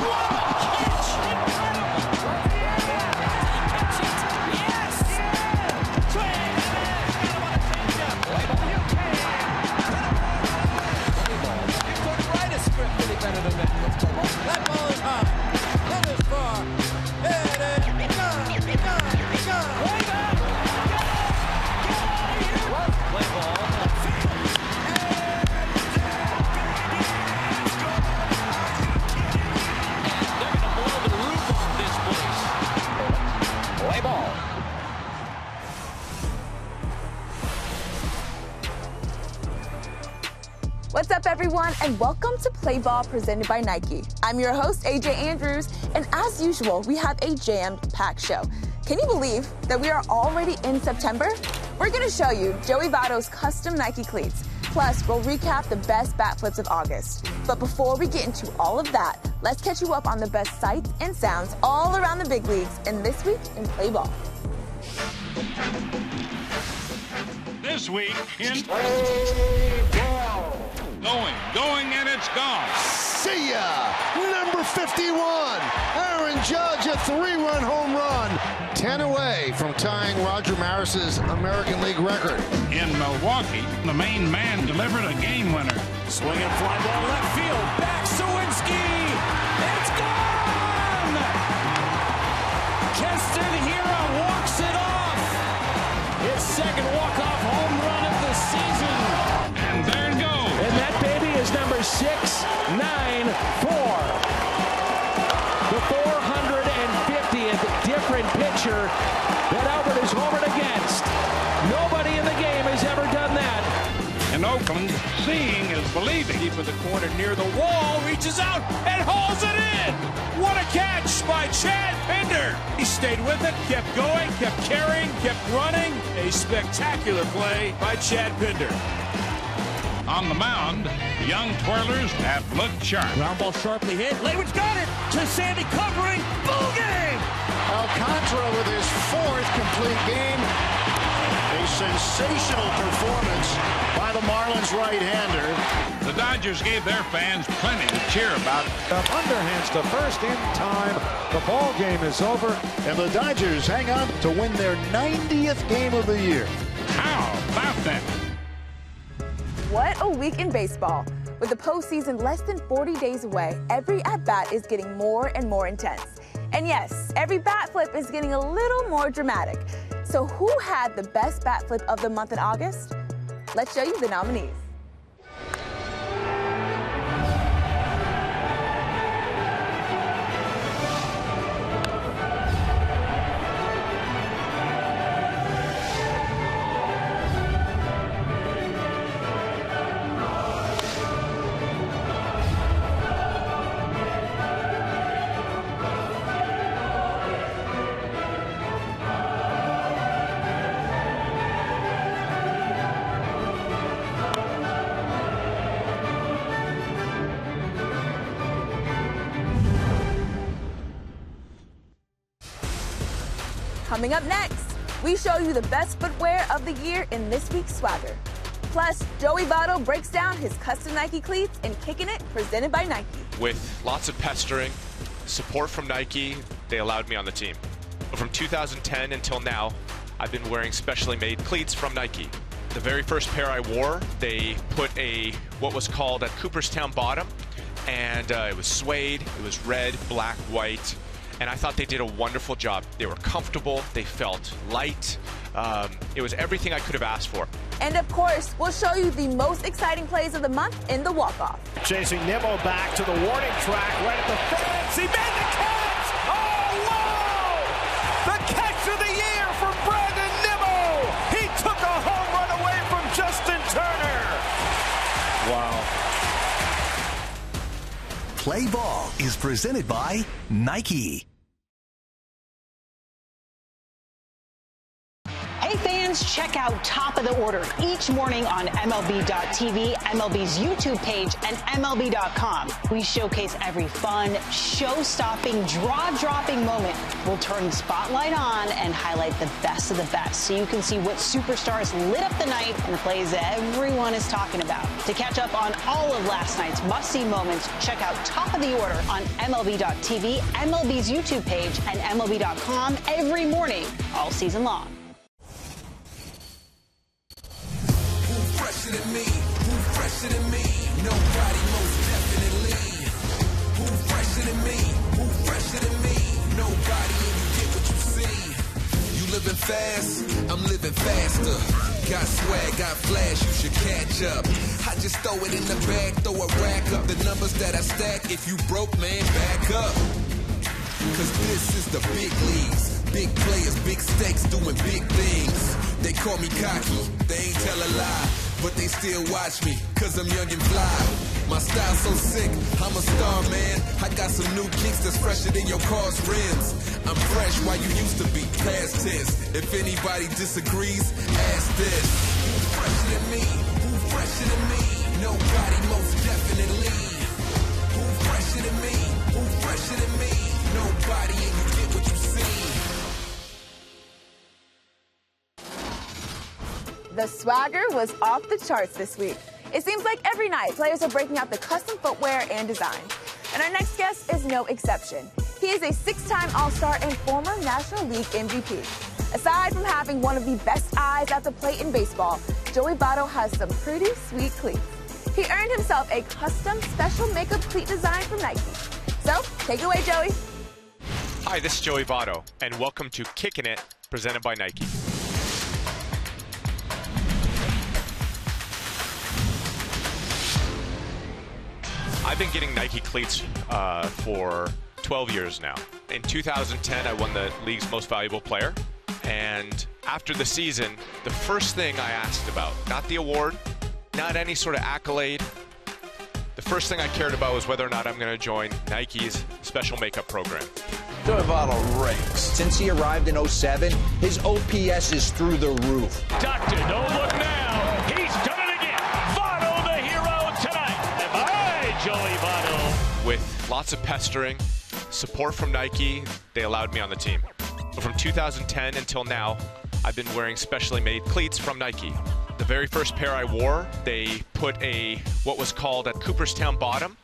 Whoa! What's up, everyone, and welcome to Play Ball presented by Nike. I'm your host, AJ Andrews, and as usual, we have a jammed packed show. Can you believe that we are already in September? We're going to show you Joey Votto's custom Nike cleats. Plus, we'll recap the best bat flips of August. But before we get into all of that, let's catch you up on the best sights and sounds all around the big leagues in this week in Play Ball. This week in Going, going, and it's gone. See ya! Number 51, Aaron Judge, a three-run home run. 10 away from tying Roger Maris's American League record. In Milwaukee, the main man delivered a game winner. Swinging fly ball left field. Back Suwinski. It's gone! Keston Hiura walks it is number 694. The 450th different pitcher that Albert is homered against. Nobody in the game has ever done that. In Oakland, seeing is believing. Deep in the corner near the wall, reaches out and hauls it in. What a catch by Chad Pinder. He stayed with it, kept going, kept carrying, kept running. A spectacular play by Chad Pinder. On the mound, the young twirlers have looked sharp. Ground ball sharply hit. Lewis got it to Sandy covering. Ball game. Alcantara with his fourth complete game. A sensational performance by the Marlins right-hander. The Dodgers gave their fans plenty to cheer about. The Underhands to first in time. The ball game is over. And the Dodgers hang on to win their 90th game of the year. How about that? What a week in baseball. With the postseason less than 40 days away, every at bat is getting more and more intense. And yes, every bat flip is getting a little more dramatic. So, who had the best bat flip of the month in August? Let's show you the nominees. Coming up next, we show you the best footwear of the year in this week's swagger. Plus, Joey Votto breaks down his custom Nike cleats and kicking it presented by Nike. With lots of pestering, support from Nike, they allowed me on the team. From 2010 until now, I've been wearing specially made cleats from Nike. The very first pair I wore, they put a what was called a Cooperstown bottom, and uh, it was suede, it was red, black, white, and I thought they did a wonderful job. They were comfortable, they felt light. Um, it was everything I could have asked for. And of course, we'll show you the most exciting plays of the month in the walk-off. Chasing Nimmo back to the warning track right at the fence. He made the catch! Oh, wow! The catch of the year from Brandon Nimmo! He took a home run away from Justin Turner! Wow. Play Ball is presented by Nike. Check out Top of the Order each morning on MLB.tv, MLB's YouTube page, and MLB.com. We showcase every fun, show-stopping, draw-dropping moment. We'll turn the spotlight on and highlight the best of the best so you can see what superstars lit up the night and the plays everyone is talking about. To catch up on all of last night's must-see moments, check out Top of the Order on MLB.tv, MLB's YouTube page, and MLB.com every morning, all season long. Fresher than me? Who fresher than me? Nobody most definitely. Who fresher than me? Who fresher than me? Nobody and you get what you see. You living fast, I'm living faster. Got swag, got flash, you should catch up. I just throw it in the bag, throw a rack up. The numbers that I stack, if you broke, man, back up. Cause this is the big leagues. Big players, big stakes, doing big things. They call me cocky, they ain't tell a lie. But they still watch me, cause I'm young and fly. My style so sick, I'm a star, man. I got some new kicks that's fresher than your car's rims. I'm fresh while you used to be past tense. If anybody disagrees, ask this. Who fresher than me? Who fresher than me? Nobody most definitely. Who fresher than me? Who fresher than me? Nobody and you get what you see. The swagger was off the charts this week. It seems like every night players are breaking out the custom footwear and design. And our next guest is no exception. He is a six time All Star and former National League MVP. Aside from having one of the best eyes at the plate in baseball, Joey Votto has some pretty sweet cleats. He earned himself a custom special makeup cleat design from Nike. So, take it away, Joey. Hi, this is Joey Votto, and welcome to Kicking It, presented by Nike. I've been getting Nike cleats uh, for 12 years now. In 2010, I won the league's most valuable player. And after the season, the first thing I asked about, not the award, not any sort of accolade, the first thing I cared about was whether or not I'm going to join Nike's special makeup program. Joey Votto rakes. Since he arrived in 07, his OPS is through the roof. Doctor, don't look now. Joey Votto? With lots of pestering, support from Nike, they allowed me on the team. But from 2010 until now, I've been wearing specially made cleats from Nike. The very first pair I wore, they put a what was called a Cooperstown bottom,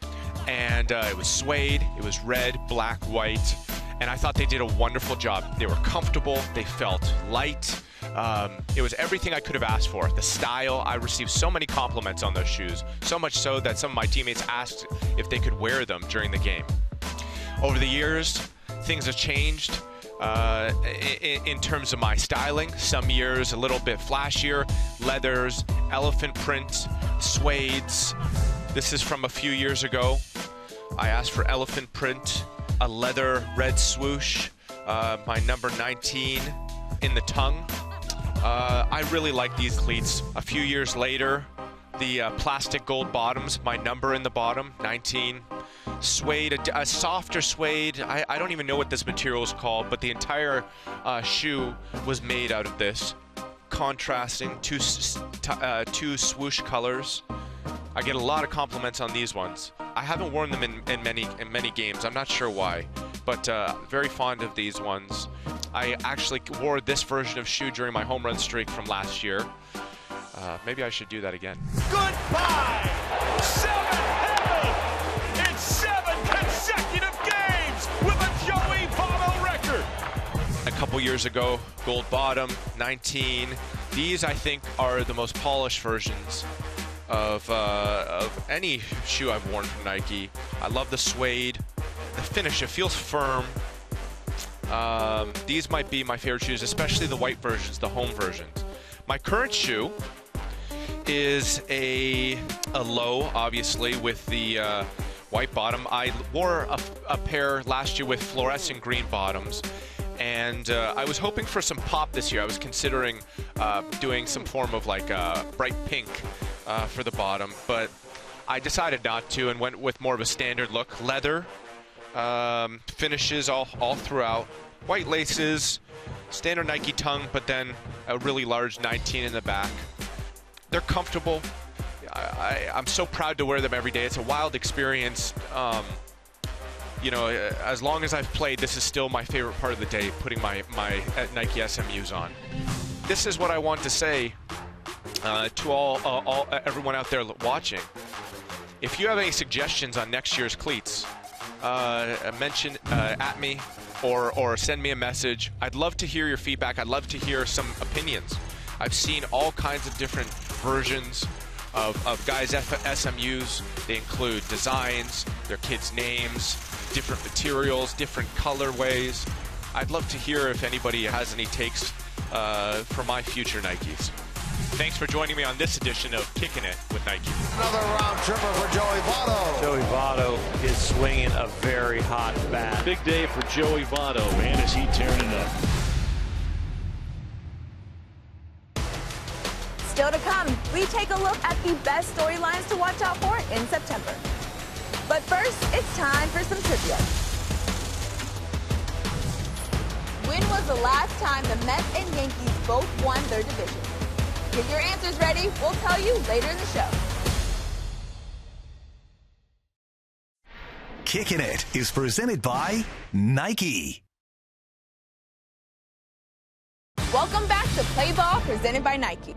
and uh, it was suede, it was red, black, white, and I thought they did a wonderful job. They were comfortable, they felt light. Um, it was everything I could have asked for. The style, I received so many compliments on those shoes, so much so that some of my teammates asked if they could wear them during the game. Over the years, things have changed uh, in, in, terms of my styling. Some years a little bit flashier, leathers, elephant print, suedes. This is from a few years ago. I asked for elephant print, a leather red swoosh, uh, my number 19 in the tongue. Uh, I really like these cleats. A few years later, the uh, plastic gold bottoms, my number in the bottom, 19 suede, a, a softer suede. I, I, don't even know what this material is called, but the entire uh, shoe was made out of this, contrasting two uh, two swoosh colors. I get a lot of compliments on these ones. I haven't worn them in, in many in many games. I'm not sure why, but uh, very fond of these ones. I actually wore this version of shoe during my home run streak from last year. Uh, maybe I should do that again. Goodbye! Seven! It's seven consecutive games with a Joey Votto record! A couple years ago, gold bottom, 19. These, I think, are the most polished versions of, uh, of any shoe I've worn from Nike. I love the suede. The finish, it feels firm. Um, these might be my favorite shoes, especially the white versions, the home versions. My current shoe is a, a low, obviously, with the uh, white bottom. I wore a, a, pair last year with fluorescent green bottoms, and uh, I was hoping for some pop this year. I was considering uh, doing some form of like uh, bright pink uh, for the bottom, but I decided not to and went with more of a standard look. Leather, um, finishes all, all throughout. White laces, standard Nike tongue, but then a really large 19 in the back. They're comfortable. I, am so proud to wear them every day. It's a wild experience. Um, you know, as long as I've played, this is still my favorite part of the day, putting my, my Nike SMUs on. This is what I want to say uh, to all, uh, all everyone out there watching. If you have any suggestions on next year's cleats, uh, mention uh, at me or, or send me a message. I'd love to hear your feedback. I'd love to hear some opinions. I've seen all kinds of different versions of, of guys' F SMUs. They include designs, their kids' names, different materials, different colorways. I'd love to hear if anybody has any takes uh, for my future Nikes. Thanks for joining me on this edition of Kicking It with Nike. Another round tripper for Joey Votto. Joey Votto is swinging a very hot bat. Big day for Joey Votto. Man, is he tearing it up. Still to come, we take a look at the best storylines to watch out for in September. But first, it's time for some trivia. When was the last time the Mets and Yankees both won their division? Get your answers ready. We'll tell you later in the show. Kicking It is presented by Nike. Welcome back to Play Ball presented by Nike.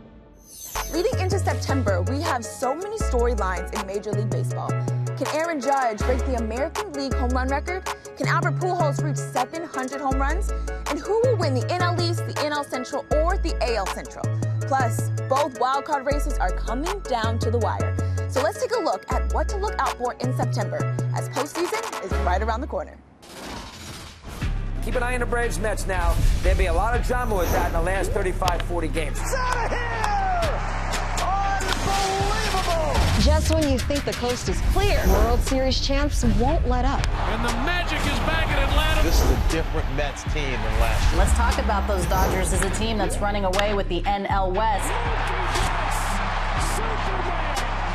Leading into September, we have so many storylines in Major League Baseball. Can Aaron Judge break the American League home run record? Can Albert Pujols reach 700 home runs? And who will win the NL East, the NL Central, or the AL Central? Plus, both wildcard races are coming down to the wire. So let's take a look at what to look out for in September, as postseason is right around the corner. Keep an eye on the Braves Mets now. There'll be a lot of drama with that in the last 35, 40 games. It's out of here! Unbelievable! Just when you think the coast is clear, World Series champs won't let up. And the magic is back in Atlanta. This is a different Mets team than last year. Let's talk about those Dodgers as a team that's running away with the NL West.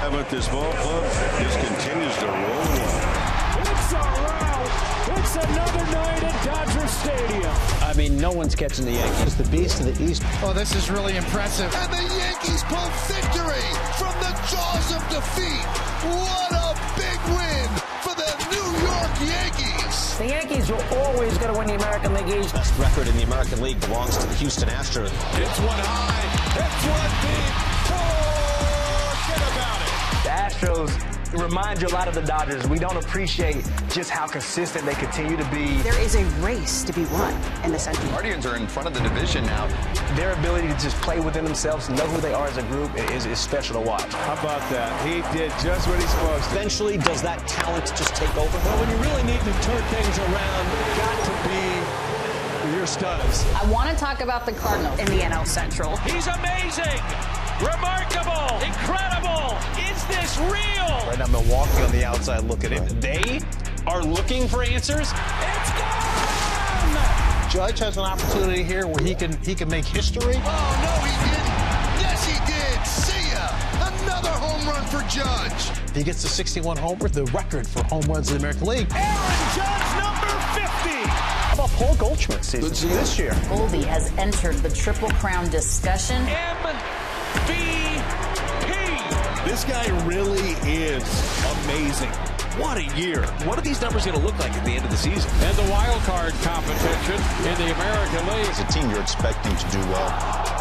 How about this ball club just continues to roll. It's a row. It's another night at Dodger Stadium. I mean, no one's catching the Yankees. The beast of the East. Oh, this is really impressive. And the Yankees pull victory from the jaws of defeat. What a big win for the New York Yankees. The Yankees are always going to win the American League East. Best record in the American League belongs to the Houston Astros. It's one high. It's one deep. Forget about it. The Astros remind you a lot of the Dodgers. We don't appreciate just how consistent they continue to be. There is a race to be won in the Central. Guardians are in front of the division now. Their ability to just play within themselves, know who they are as a group, is, is special to watch. How about that? He did just what he's supposed to. Eventually, does that talent just take over? Well, when you really need to turn things around, got to be your studs. I want to talk about the Cardinals in the NL Central. He's amazing, remarkable, incredible. Is this real? Right now, Milwaukee on the outside looking in. They are looking for answers. It's gone. Judge has an opportunity here where he can he can make history. Oh, no, he didn't. Yes, he did. See ya. Another home run for Judge. If he gets to 61 homers, the record for home runs in the American League. Aaron Judge, number 50. How about Paul Goldschmidt's season this year? Goldie has entered the Triple Crown discussion. MVP. This guy really is amazing. What a year. What are these numbers going to look like at the end of the season? And the wild card competition in the American League. As a team, you're expecting to do well,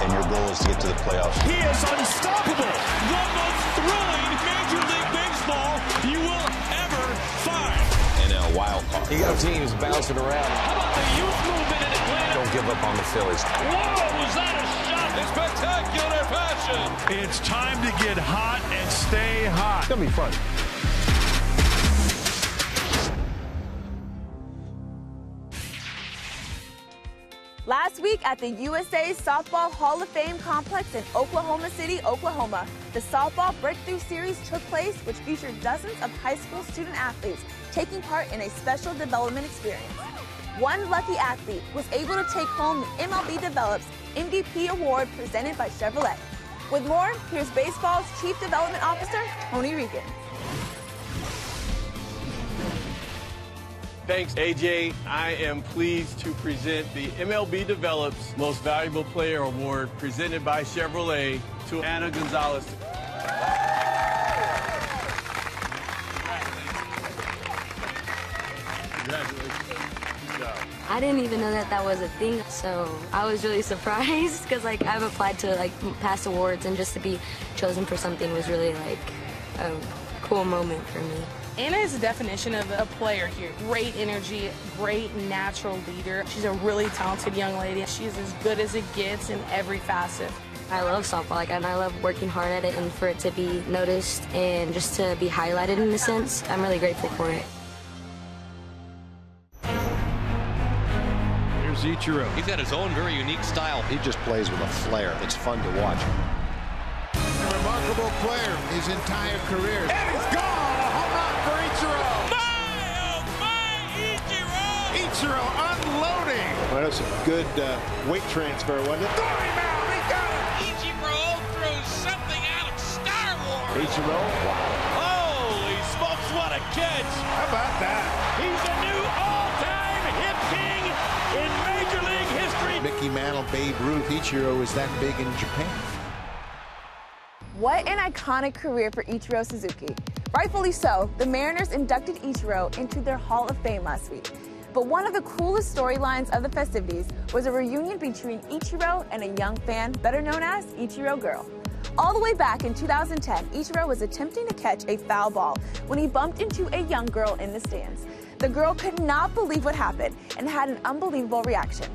and your goal is to get to the playoffs. He is unstoppable. The most thrilling Major League Baseball you will ever find. NL wild card. You got teams bouncing around. How about the youth movement in Atlanta? Don't give up on the Phillies. Whoa, was that a shot? In spectacular fashion. It's time to get hot and stay hot. It's going to be fun. Last week at the USA Softball Hall of Fame complex in Oklahoma City, Oklahoma, the Softball Breakthrough Series took place, which featured dozens of high school student athletes taking part in a special development experience. One lucky athlete was able to take home the MLB Develops MVP award presented by Chevrolet. With more, here's baseball's Chief Development Officer, Tony Reagins. Thanks, AJ. I am pleased to present the MLB Develops Most Valuable Player Award presented by Chevrolet to Anna Gonzalez. I didn't even know that that was a thing, so I was really surprised because like I've applied to like past awards and just to be chosen for something was really like a cool moment for me. Anna is the definition of a player here. Great energy, great natural leader. She's a really talented young lady. She's as good as it gets in every facet. I love softball, like, and I love working hard at it, and for it to be noticed and just to be highlighted in a sense, I'm really grateful for it. Ichiro. He's got his own very unique style. He just plays with a flair. It's fun to watch. A remarkable player his entire career. And he's gone! A home run for Ichiro! My, oh my, Ichiro! Ichiro unloading! Well, that's a good uh, weight transfer, wasn't it? Story mound, he got it! Ichiro throws something out of Star Wars! Ichiro, wow. Holy smokes, what a catch! How about that? He's a new Mickey Mantle, Babe Ruth, Ichiro is that big in Japan. What an iconic career for Ichiro Suzuki. Rightfully so, the Mariners inducted Ichiro into their Hall of Fame last week. But one of the coolest storylines of the festivities was a reunion between Ichiro and a young fan better known as Ichiro Girl. All the way back in 2010, Ichiro was attempting to catch a foul ball when he bumped into a young girl in the stands. The girl could not believe what happened and had an unbelievable reaction.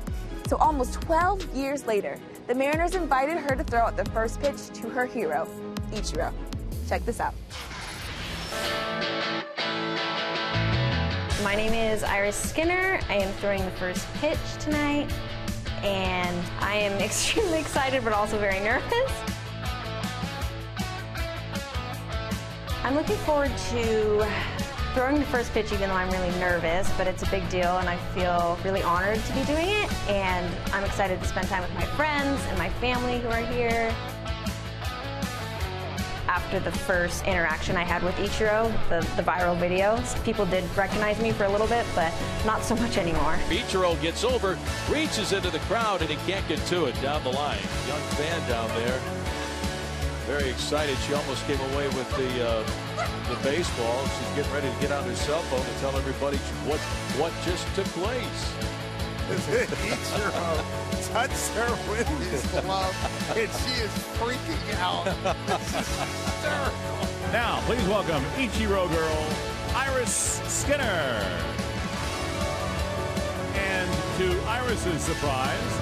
So almost 12 years later, the Mariners invited her to throw out the first pitch to her hero, Ichiro. Check this out. My name is Iris Skinner. I am throwing the first pitch tonight, and I am extremely excited but also very nervous. I'm looking forward to throwing the first pitch even though I'm really nervous, but it's a big deal and I feel really honored to be doing it. And I'm excited to spend time with my friends and my family who are here. After the first interaction I had with Ichiro, the, the viral videos, people did recognize me for a little bit, but not so much anymore. Ichiro gets over, reaches into the crowd, and he can't get to it down the line. Young fan down there. Very excited. She almost came away with the uh, the baseball. She's getting ready to get on her cell phone and tell everybody what what just took place. Ichiro touched her with his glove, and she is freaking out. It's hysterical. Now, please welcome Ichiro girl, Iris Skinner. And to Iris's surprise,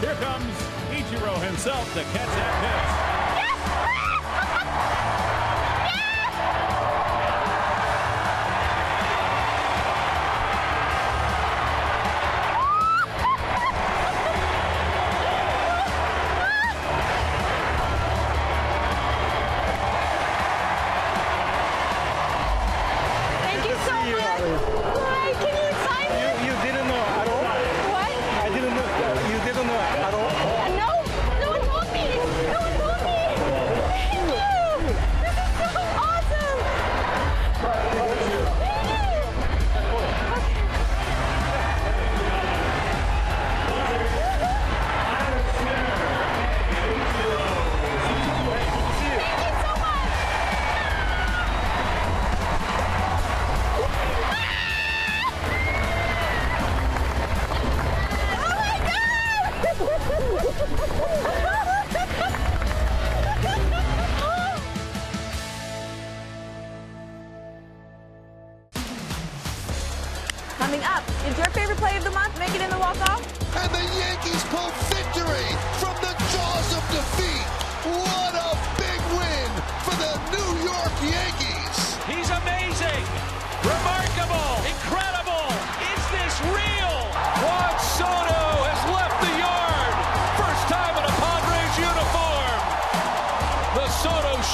here comes Ichiro himself to catch that pitch.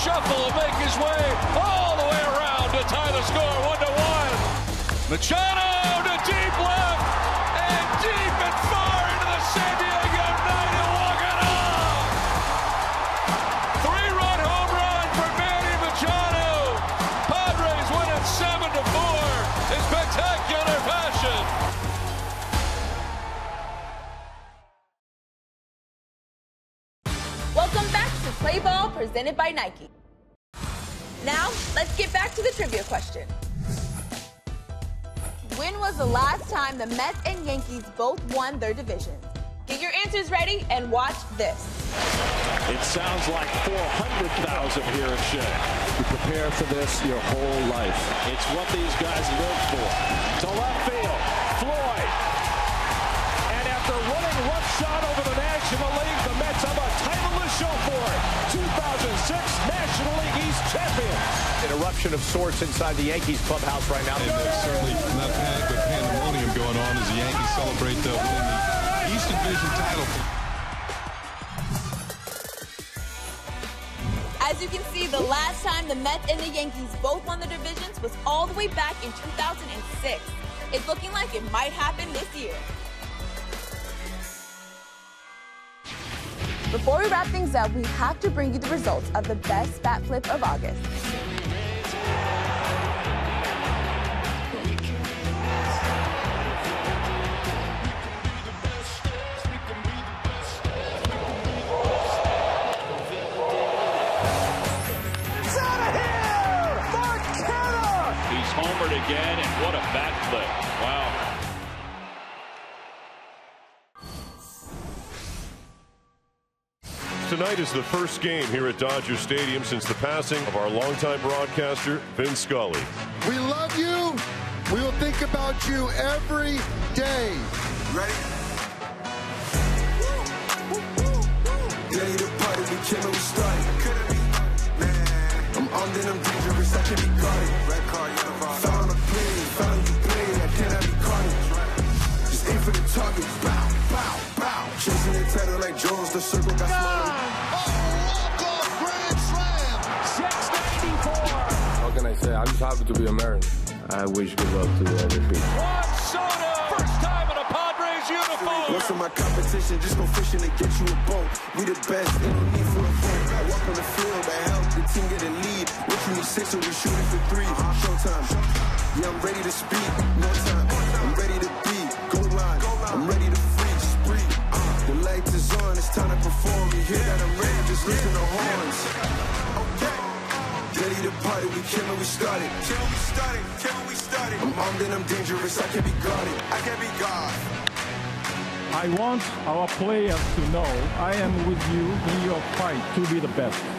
Shuffle will make his way all the way around to tie the score one to one. Machado to deep left and deep and far into the San Diego time the Mets and Yankees both won their divisions? Get your answers ready and watch this. It sounds like 400,000 here at Shea. You prepare for this your whole life. It's what these guys live for. To left field, Floyd. And after winning rough shot over the National League, the Mets have a titleless show for it. 2006 National League East champions. An eruption of sorts inside the Yankees clubhouse right now. And there's certainly not panic, celebrate the winning Eastern Division title. As you can see, the last time the Mets and the Yankees both won the divisions was all the way back in 2006. It's looking like it might happen this year. Before we wrap things up, we have to bring you the results of the best bat flip of August. Tonight is the first game here at Dodger Stadium since the passing of our longtime broadcaster, Vin Scully. We love you. We will think about you every day. Ready? Day to party, we killing, we started. I'm on, then I'm dangerous, I can be guarded. Red card, Found a plane, found you plane, I cannot be caught. Just aim for the target, bow, bow, bow. Chasing the title like Jones, the circle got smaller. I say? I'm just happy to be American. I wish good luck to all the people. First time in a Padres uniform. What's in my competition? Just go fishing and get you a boat. We the best, ain't no need for a vote. I walk on the field, I help the team get a lead. What you need six, so we shooting for three. Showtime. Yeah, I'm ready to speak. No time. I'm ready to be. Go line. I'm ready to freak. Spree. Uh, the light is on. It's time to perform. You hear that I'm ready? Just listen to horns. Ready we came and we started. Came and we started, came and we started. I'm armed and I'm dangerous, I can't be guarded. I can't be guarded. I want our players to know I am with you in your fight to be the best.